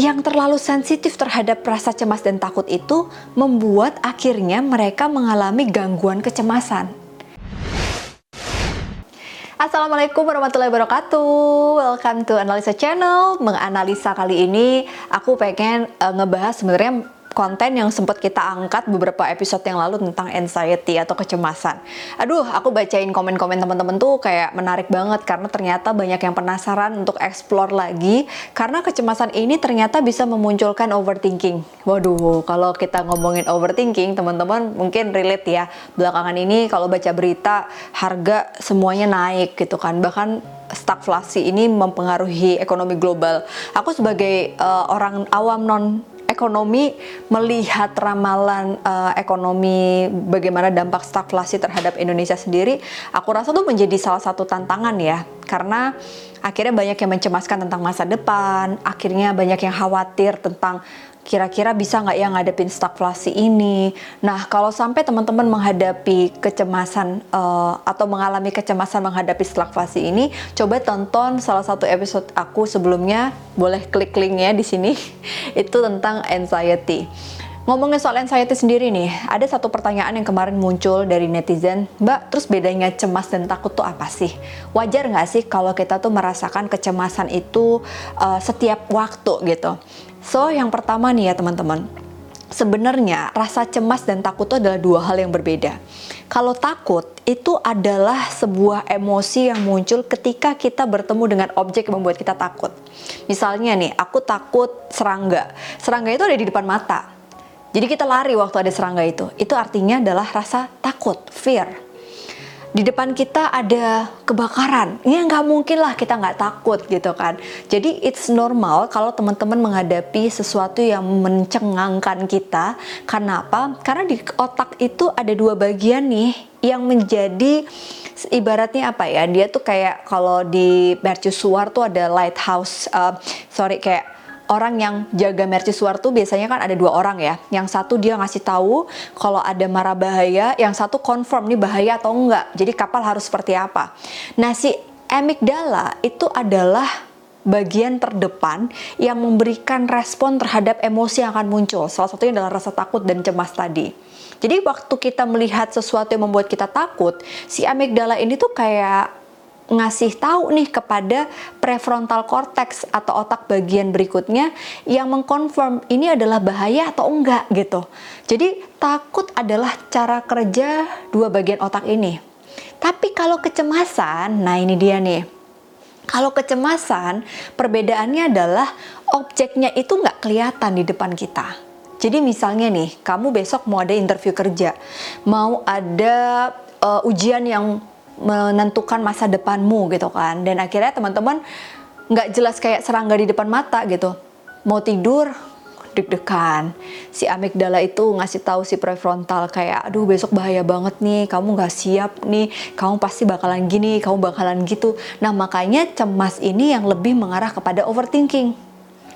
yang terlalu sensitif terhadap rasa cemas dan takut itu membuat akhirnya mereka mengalami gangguan kecemasan. Assalamualaikum warahmatullahi wabarakatuh. Welcome to Analisa Channel. Menganalisa kali ini aku pengen uh, ngebahas sebenarnya konten yang sempat kita angkat beberapa episode yang lalu tentang anxiety atau kecemasan. Aduh, aku bacain komen-komen teman-teman tuh kayak menarik banget karena ternyata banyak yang penasaran untuk explore lagi karena kecemasan ini ternyata bisa memunculkan overthinking. Waduh, kalau kita ngomongin overthinking, teman-teman mungkin relate ya. Belakangan ini kalau baca berita harga semuanya naik gitu kan. Bahkan stagflasi ini mempengaruhi ekonomi global. Aku sebagai uh, orang awam non ekonomi melihat ramalan uh, ekonomi bagaimana dampak stagflasi terhadap Indonesia sendiri, aku rasa tuh menjadi salah satu tantangan ya, karena akhirnya banyak yang mencemaskan tentang masa depan, akhirnya banyak yang khawatir tentang kira-kira bisa nggak ya ngadepin stagflasi ini. Nah, kalau sampai teman-teman menghadapi kecemasan uh, atau mengalami kecemasan menghadapi stagflasi ini, coba tonton salah satu episode aku sebelumnya, boleh klik linknya di sini. Itu tentang anxiety. Ngomongin soal anxiety sendiri nih, ada satu pertanyaan yang kemarin muncul dari netizen, Mbak, terus bedanya cemas dan takut tuh apa sih? Wajar nggak sih kalau kita tuh merasakan kecemasan itu uh, setiap waktu gitu? So, yang pertama nih ya teman-teman, sebenarnya rasa cemas dan takut itu adalah dua hal yang berbeda. Kalau takut itu adalah sebuah emosi yang muncul ketika kita bertemu dengan objek yang membuat kita takut. Misalnya nih, aku takut serangga. Serangga itu ada di depan mata. Jadi kita lari waktu ada serangga itu. Itu artinya adalah rasa takut, fear di depan kita ada kebakaran, ya nggak mungkin lah kita nggak takut gitu kan. Jadi it's normal kalau teman-teman menghadapi sesuatu yang mencengangkan kita. Karena apa? Karena di otak itu ada dua bagian nih yang menjadi ibaratnya apa ya? Dia tuh kayak kalau di mercusuar tuh ada lighthouse, uh, sorry kayak orang yang jaga mercusuar tuh biasanya kan ada dua orang ya. Yang satu dia ngasih tahu kalau ada mara bahaya, yang satu confirm nih bahaya atau enggak. Jadi kapal harus seperti apa. Nah, si amigdala itu adalah bagian terdepan yang memberikan respon terhadap emosi yang akan muncul. Salah satunya adalah rasa takut dan cemas tadi. Jadi waktu kita melihat sesuatu yang membuat kita takut, si amigdala ini tuh kayak ngasih tahu nih kepada prefrontal cortex atau otak bagian berikutnya yang mengkonfirm ini adalah bahaya atau enggak gitu. Jadi takut adalah cara kerja dua bagian otak ini. Tapi kalau kecemasan, nah ini dia nih. Kalau kecemasan, perbedaannya adalah objeknya itu nggak kelihatan di depan kita. Jadi misalnya nih, kamu besok mau ada interview kerja, mau ada uh, ujian yang menentukan masa depanmu gitu kan. Dan akhirnya teman-teman nggak jelas kayak serangga di depan mata gitu. Mau tidur deg-degan. Si amigdala itu ngasih tahu si prefrontal kayak aduh besok bahaya banget nih kamu nggak siap nih kamu pasti bakalan gini kamu bakalan gitu. Nah makanya cemas ini yang lebih mengarah kepada overthinking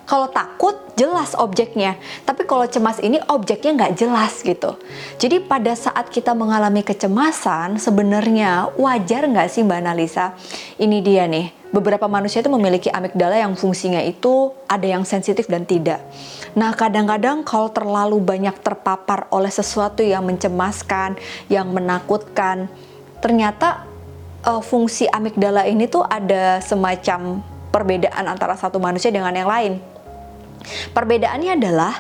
kalau takut jelas objeknya, tapi kalau cemas ini objeknya nggak jelas gitu. Jadi pada saat kita mengalami kecemasan, sebenarnya wajar nggak sih Mbak Analisa? Ini dia nih, beberapa manusia itu memiliki amigdala yang fungsinya itu ada yang sensitif dan tidak. Nah, kadang-kadang kalau terlalu banyak terpapar oleh sesuatu yang mencemaskan, yang menakutkan, ternyata uh, fungsi amigdala ini tuh ada semacam perbedaan antara satu manusia dengan yang lain. Perbedaannya adalah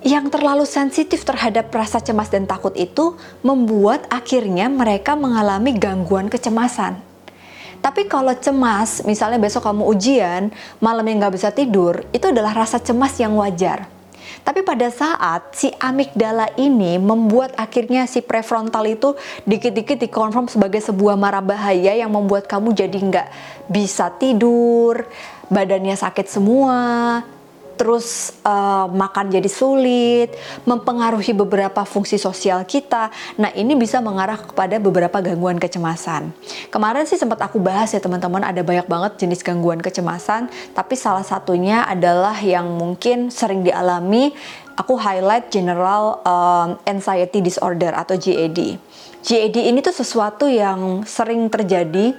yang terlalu sensitif terhadap rasa cemas dan takut itu membuat akhirnya mereka mengalami gangguan kecemasan. Tapi kalau cemas, misalnya besok kamu ujian, malam yang nggak bisa tidur, itu adalah rasa cemas yang wajar. Tapi pada saat si amigdala ini membuat akhirnya si prefrontal itu dikit-dikit dikonfirm sebagai sebuah mara bahaya yang membuat kamu jadi nggak bisa tidur, badannya sakit semua, terus uh, makan jadi sulit, mempengaruhi beberapa fungsi sosial kita. Nah, ini bisa mengarah kepada beberapa gangguan kecemasan. Kemarin sih sempat aku bahas ya teman-teman, ada banyak banget jenis gangguan kecemasan, tapi salah satunya adalah yang mungkin sering dialami aku highlight general um, anxiety disorder atau GAD. GAD ini tuh sesuatu yang sering terjadi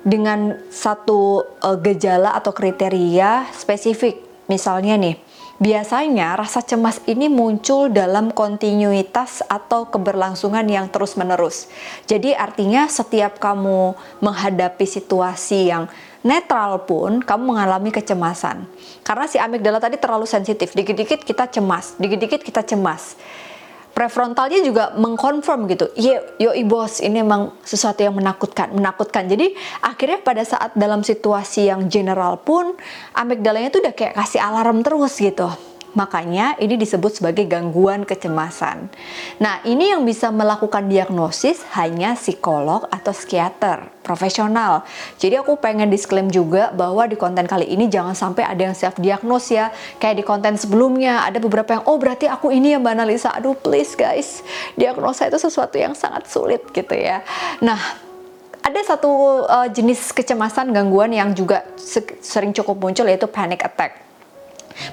dengan satu uh, gejala atau kriteria spesifik misalnya nih, biasanya rasa cemas ini muncul dalam kontinuitas atau keberlangsungan yang terus-menerus. Jadi artinya setiap kamu menghadapi situasi yang netral pun kamu mengalami kecemasan. Karena si amigdala tadi terlalu sensitif, dikit-dikit kita cemas, dikit-dikit kita cemas prefrontalnya juga mengkonfirm gitu. Yo, yo bos, ini emang sesuatu yang menakutkan, menakutkan. Jadi akhirnya pada saat dalam situasi yang general pun amigdalanya tuh udah kayak kasih alarm terus gitu. Makanya ini disebut sebagai gangguan kecemasan. Nah, ini yang bisa melakukan diagnosis hanya psikolog atau psikiater profesional. Jadi aku pengen disclaim juga bahwa di konten kali ini jangan sampai ada yang self diagnose ya. Kayak di konten sebelumnya ada beberapa yang oh berarti aku ini ya Mbak Analisa. Aduh please guys, diagnosa itu sesuatu yang sangat sulit gitu ya. Nah, ada satu uh, jenis kecemasan gangguan yang juga sering cukup muncul yaitu panic attack.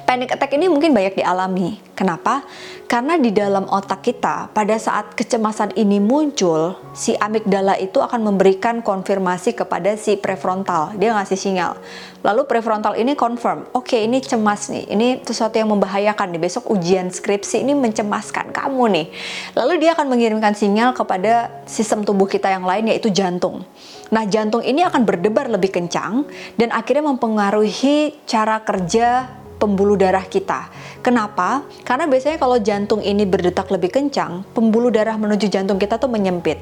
Panic attack ini mungkin banyak dialami. Kenapa? Karena di dalam otak kita, pada saat kecemasan ini muncul, si amigdala itu akan memberikan konfirmasi kepada si prefrontal. Dia ngasih sinyal. Lalu prefrontal ini confirm, oke okay, ini cemas nih, ini sesuatu yang membahayakan nih. Besok ujian skripsi ini mencemaskan kamu nih. Lalu dia akan mengirimkan sinyal kepada sistem tubuh kita yang lain yaitu jantung. Nah, jantung ini akan berdebar lebih kencang dan akhirnya mempengaruhi cara kerja pembuluh darah kita. Kenapa? Karena biasanya kalau jantung ini berdetak lebih kencang, pembuluh darah menuju jantung kita tuh menyempit.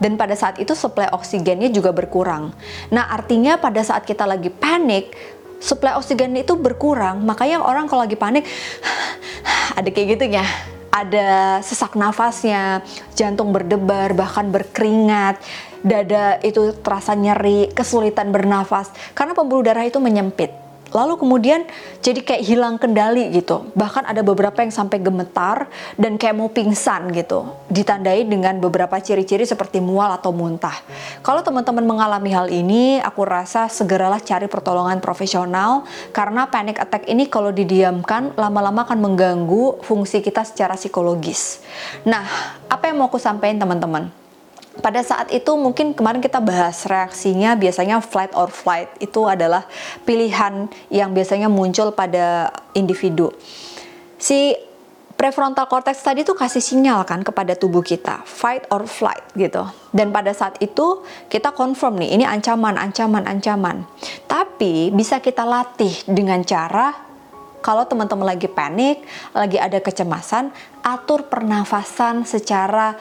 Dan pada saat itu suplai oksigennya juga berkurang. Nah, artinya pada saat kita lagi panik, suplai oksigen itu berkurang. Makanya orang kalau lagi panik ada kayak gitu ya. Ada sesak nafasnya, jantung berdebar, bahkan berkeringat, dada itu terasa nyeri, kesulitan bernafas karena pembuluh darah itu menyempit lalu kemudian jadi kayak hilang kendali gitu. Bahkan ada beberapa yang sampai gemetar dan kayak mau pingsan gitu. Ditandai dengan beberapa ciri-ciri seperti mual atau muntah. Kalau teman-teman mengalami hal ini, aku rasa segeralah cari pertolongan profesional karena panic attack ini kalau didiamkan lama-lama akan mengganggu fungsi kita secara psikologis. Nah, apa yang mau aku sampaikan teman-teman? Pada saat itu mungkin kemarin kita bahas reaksinya biasanya flight or flight itu adalah pilihan yang biasanya muncul pada individu. Si prefrontal cortex tadi tuh kasih sinyal kan kepada tubuh kita fight or flight gitu. Dan pada saat itu kita confirm nih ini ancaman, ancaman, ancaman. Tapi bisa kita latih dengan cara kalau teman-teman lagi panik, lagi ada kecemasan, atur pernafasan secara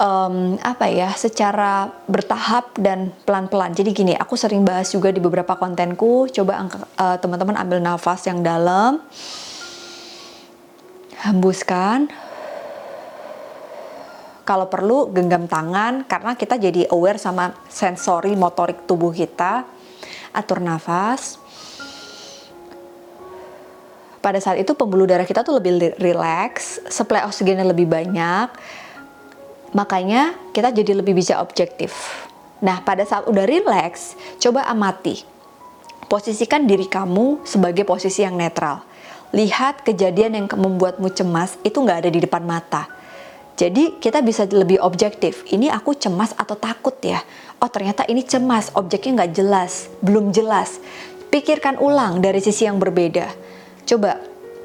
um, apa ya secara bertahap dan pelan-pelan. Jadi gini, aku sering bahas juga di beberapa kontenku. Coba uh, teman-teman ambil nafas yang dalam, hembuskan. Kalau perlu genggam tangan karena kita jadi aware sama sensori motorik tubuh kita. Atur nafas. Pada saat itu pembuluh darah kita tuh lebih rileks, suplai oksigennya lebih banyak Makanya kita jadi lebih bisa objektif. Nah, pada saat udah rileks, coba amati. Posisikan diri kamu sebagai posisi yang netral. Lihat kejadian yang membuatmu cemas itu nggak ada di depan mata. Jadi kita bisa lebih objektif. Ini aku cemas atau takut ya? Oh ternyata ini cemas, objeknya nggak jelas, belum jelas. Pikirkan ulang dari sisi yang berbeda. Coba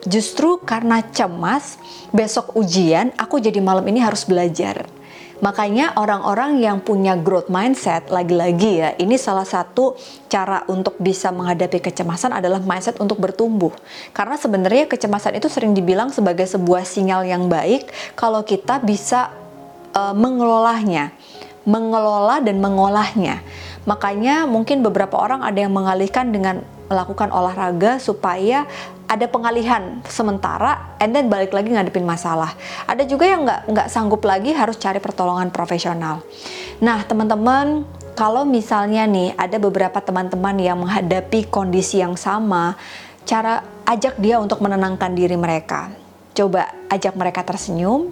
Justru karena cemas, besok ujian aku jadi malam ini harus belajar. Makanya orang-orang yang punya growth mindset lagi-lagi ya, ini salah satu cara untuk bisa menghadapi kecemasan adalah mindset untuk bertumbuh. Karena sebenarnya kecemasan itu sering dibilang sebagai sebuah sinyal yang baik kalau kita bisa uh, mengelolanya, mengelola dan mengolahnya. Makanya mungkin beberapa orang ada yang mengalihkan dengan melakukan olahraga supaya ada pengalihan sementara and then balik lagi ngadepin masalah. Ada juga yang nggak nggak sanggup lagi harus cari pertolongan profesional. Nah teman-teman kalau misalnya nih ada beberapa teman-teman yang menghadapi kondisi yang sama, cara ajak dia untuk menenangkan diri mereka. Coba ajak mereka tersenyum,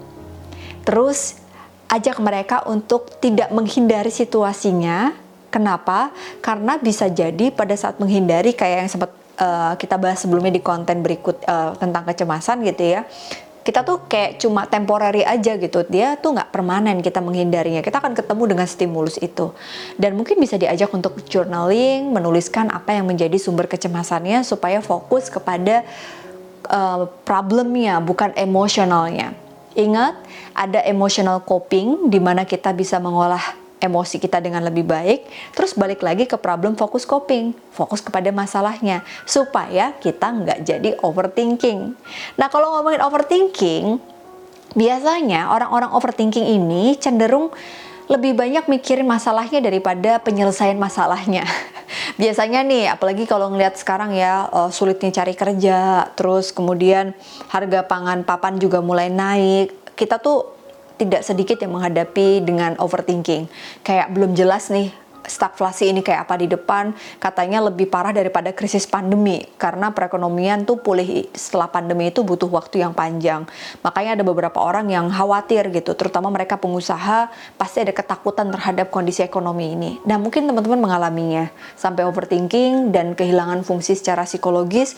terus ajak mereka untuk tidak menghindari situasinya, Kenapa? Karena bisa jadi pada saat menghindari kayak yang sempat uh, kita bahas sebelumnya di konten berikut uh, tentang kecemasan gitu ya. kita tuh kayak cuma temporary aja gitu. Dia tuh nggak permanen kita menghindarinya. Kita akan ketemu dengan stimulus itu. Dan mungkin bisa diajak untuk journaling, menuliskan apa yang menjadi sumber kecemasannya supaya fokus kepada uh, problemnya, bukan emosionalnya. Ingat, ada emotional coping di mana kita bisa mengolah emosi kita dengan lebih baik, terus balik lagi ke problem fokus coping, fokus kepada masalahnya, supaya kita nggak jadi overthinking. Nah kalau ngomongin overthinking, biasanya orang-orang overthinking ini cenderung lebih banyak mikirin masalahnya daripada penyelesaian masalahnya. Biasanya nih, apalagi kalau ngelihat sekarang ya uh, sulitnya cari kerja, terus kemudian harga pangan papan juga mulai naik. Kita tuh tidak sedikit yang menghadapi dengan overthinking. Kayak belum jelas nih stagflasi ini kayak apa di depan. Katanya lebih parah daripada krisis pandemi karena perekonomian tuh pulih setelah pandemi itu butuh waktu yang panjang. Makanya ada beberapa orang yang khawatir gitu terutama mereka pengusaha pasti ada ketakutan terhadap kondisi ekonomi ini. Dan mungkin teman-teman mengalaminya sampai overthinking dan kehilangan fungsi secara psikologis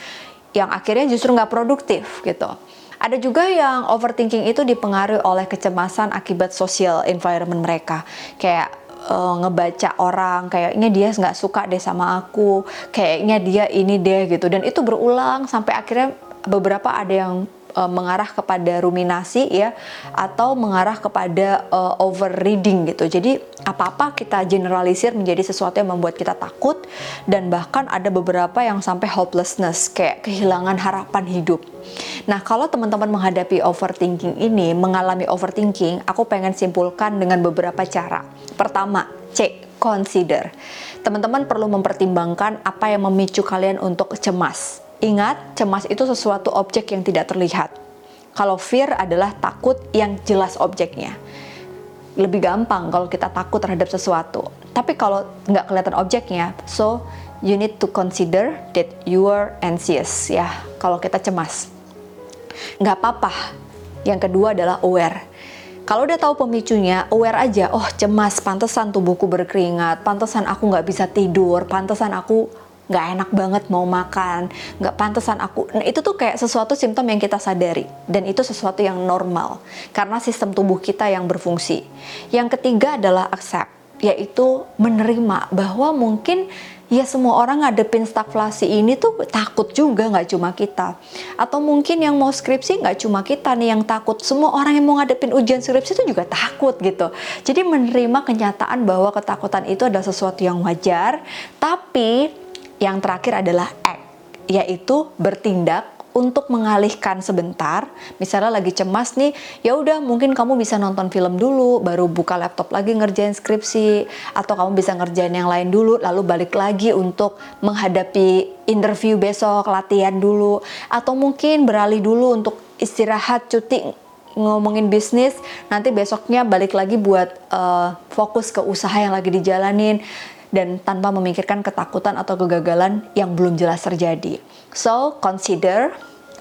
yang akhirnya justru nggak produktif gitu ada juga yang overthinking itu dipengaruhi oleh kecemasan akibat social environment mereka. Kayak uh, ngebaca orang kayaknya dia nggak suka deh sama aku, kayaknya dia ini deh gitu. Dan itu berulang sampai akhirnya beberapa ada yang uh, mengarah kepada ruminasi ya atau mengarah kepada uh, overreading gitu. Jadi apa-apa kita generalisir menjadi sesuatu yang membuat kita takut dan bahkan ada beberapa yang sampai hopelessness kayak kehilangan harapan hidup. Nah, kalau teman-teman menghadapi overthinking ini, mengalami overthinking, aku pengen simpulkan dengan beberapa cara. Pertama, C, consider. Teman-teman perlu mempertimbangkan apa yang memicu kalian untuk cemas Ingat, cemas itu sesuatu objek yang tidak terlihat. Kalau fear adalah takut yang jelas objeknya. Lebih gampang kalau kita takut terhadap sesuatu. Tapi kalau nggak kelihatan objeknya, so you need to consider that you are anxious ya. Kalau kita cemas, nggak apa-apa. Yang kedua adalah aware. Kalau udah tahu pemicunya, aware aja. Oh cemas, pantesan tubuhku berkeringat, pantesan aku nggak bisa tidur, pantesan aku nggak enak banget mau makan, nggak pantesan aku. Nah itu tuh kayak sesuatu simptom yang kita sadari dan itu sesuatu yang normal karena sistem tubuh kita yang berfungsi. Yang ketiga adalah accept, yaitu menerima bahwa mungkin ya semua orang ngadepin stagflasi ini tuh takut juga nggak cuma kita atau mungkin yang mau skripsi nggak cuma kita nih yang takut semua orang yang mau ngadepin ujian skripsi itu juga takut gitu jadi menerima kenyataan bahwa ketakutan itu adalah sesuatu yang wajar tapi yang terakhir adalah act, yaitu bertindak untuk mengalihkan sebentar. Misalnya lagi cemas nih, ya udah mungkin kamu bisa nonton film dulu, baru buka laptop lagi ngerjain skripsi, atau kamu bisa ngerjain yang lain dulu, lalu balik lagi untuk menghadapi interview besok, latihan dulu, atau mungkin beralih dulu untuk istirahat, cuti ngomongin bisnis, nanti besoknya balik lagi buat uh, fokus ke usaha yang lagi dijalanin dan tanpa memikirkan ketakutan atau kegagalan yang belum jelas terjadi. So, consider,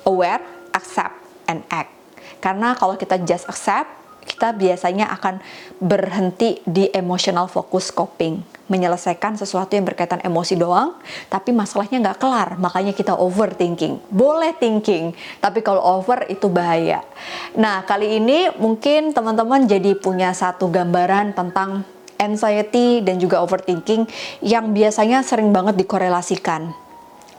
aware, accept, and act. Karena kalau kita just accept, kita biasanya akan berhenti di emotional focus coping menyelesaikan sesuatu yang berkaitan emosi doang, tapi masalahnya nggak kelar, makanya kita overthinking. Boleh thinking, tapi kalau over itu bahaya. Nah, kali ini mungkin teman-teman jadi punya satu gambaran tentang anxiety dan juga overthinking yang biasanya sering banget dikorelasikan.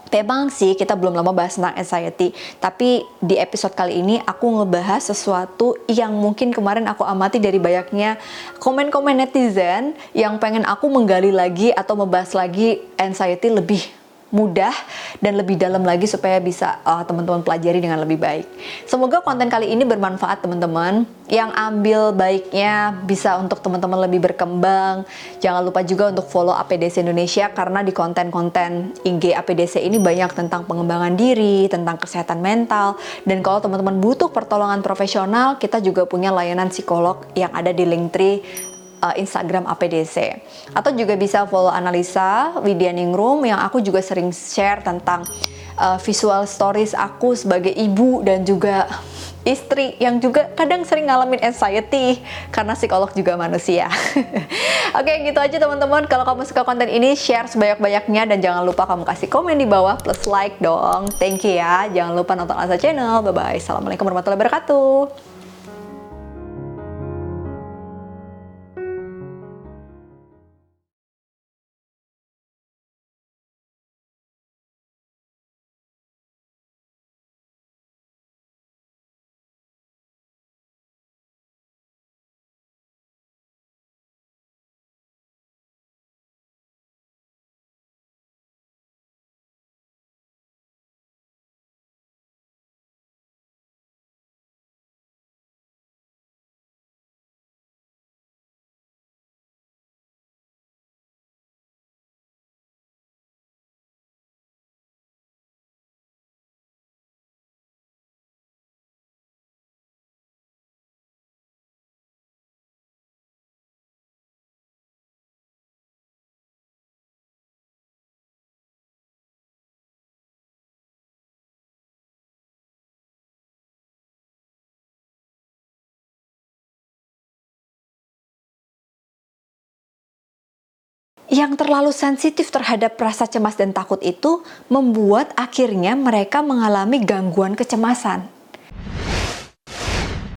Memang sih kita belum lama bahas tentang anxiety, tapi di episode kali ini aku ngebahas sesuatu yang mungkin kemarin aku amati dari banyaknya komen-komen netizen yang pengen aku menggali lagi atau membahas lagi anxiety lebih mudah dan lebih dalam lagi supaya bisa uh, teman-teman pelajari dengan lebih baik. Semoga konten kali ini bermanfaat teman-teman. Yang ambil baiknya bisa untuk teman-teman lebih berkembang. Jangan lupa juga untuk follow APDC Indonesia karena di konten-konten IG APDC ini banyak tentang pengembangan diri, tentang kesehatan mental dan kalau teman-teman butuh pertolongan profesional, kita juga punya layanan psikolog yang ada di Linktree uh, Instagram APDC. Atau juga bisa follow analisa Widya Ningrum yang aku juga sering share tentang uh, visual stories aku sebagai ibu dan juga istri yang juga kadang sering ngalamin anxiety karena psikolog juga manusia. Oke, gitu aja teman-teman. Kalau kamu suka konten ini, share sebanyak-banyaknya dan jangan lupa kamu kasih komen di bawah plus like dong. Thank you ya. Jangan lupa nonton Asa Channel. Bye bye. Assalamualaikum warahmatullahi wabarakatuh. Yang terlalu sensitif terhadap rasa cemas dan takut itu membuat akhirnya mereka mengalami gangguan kecemasan.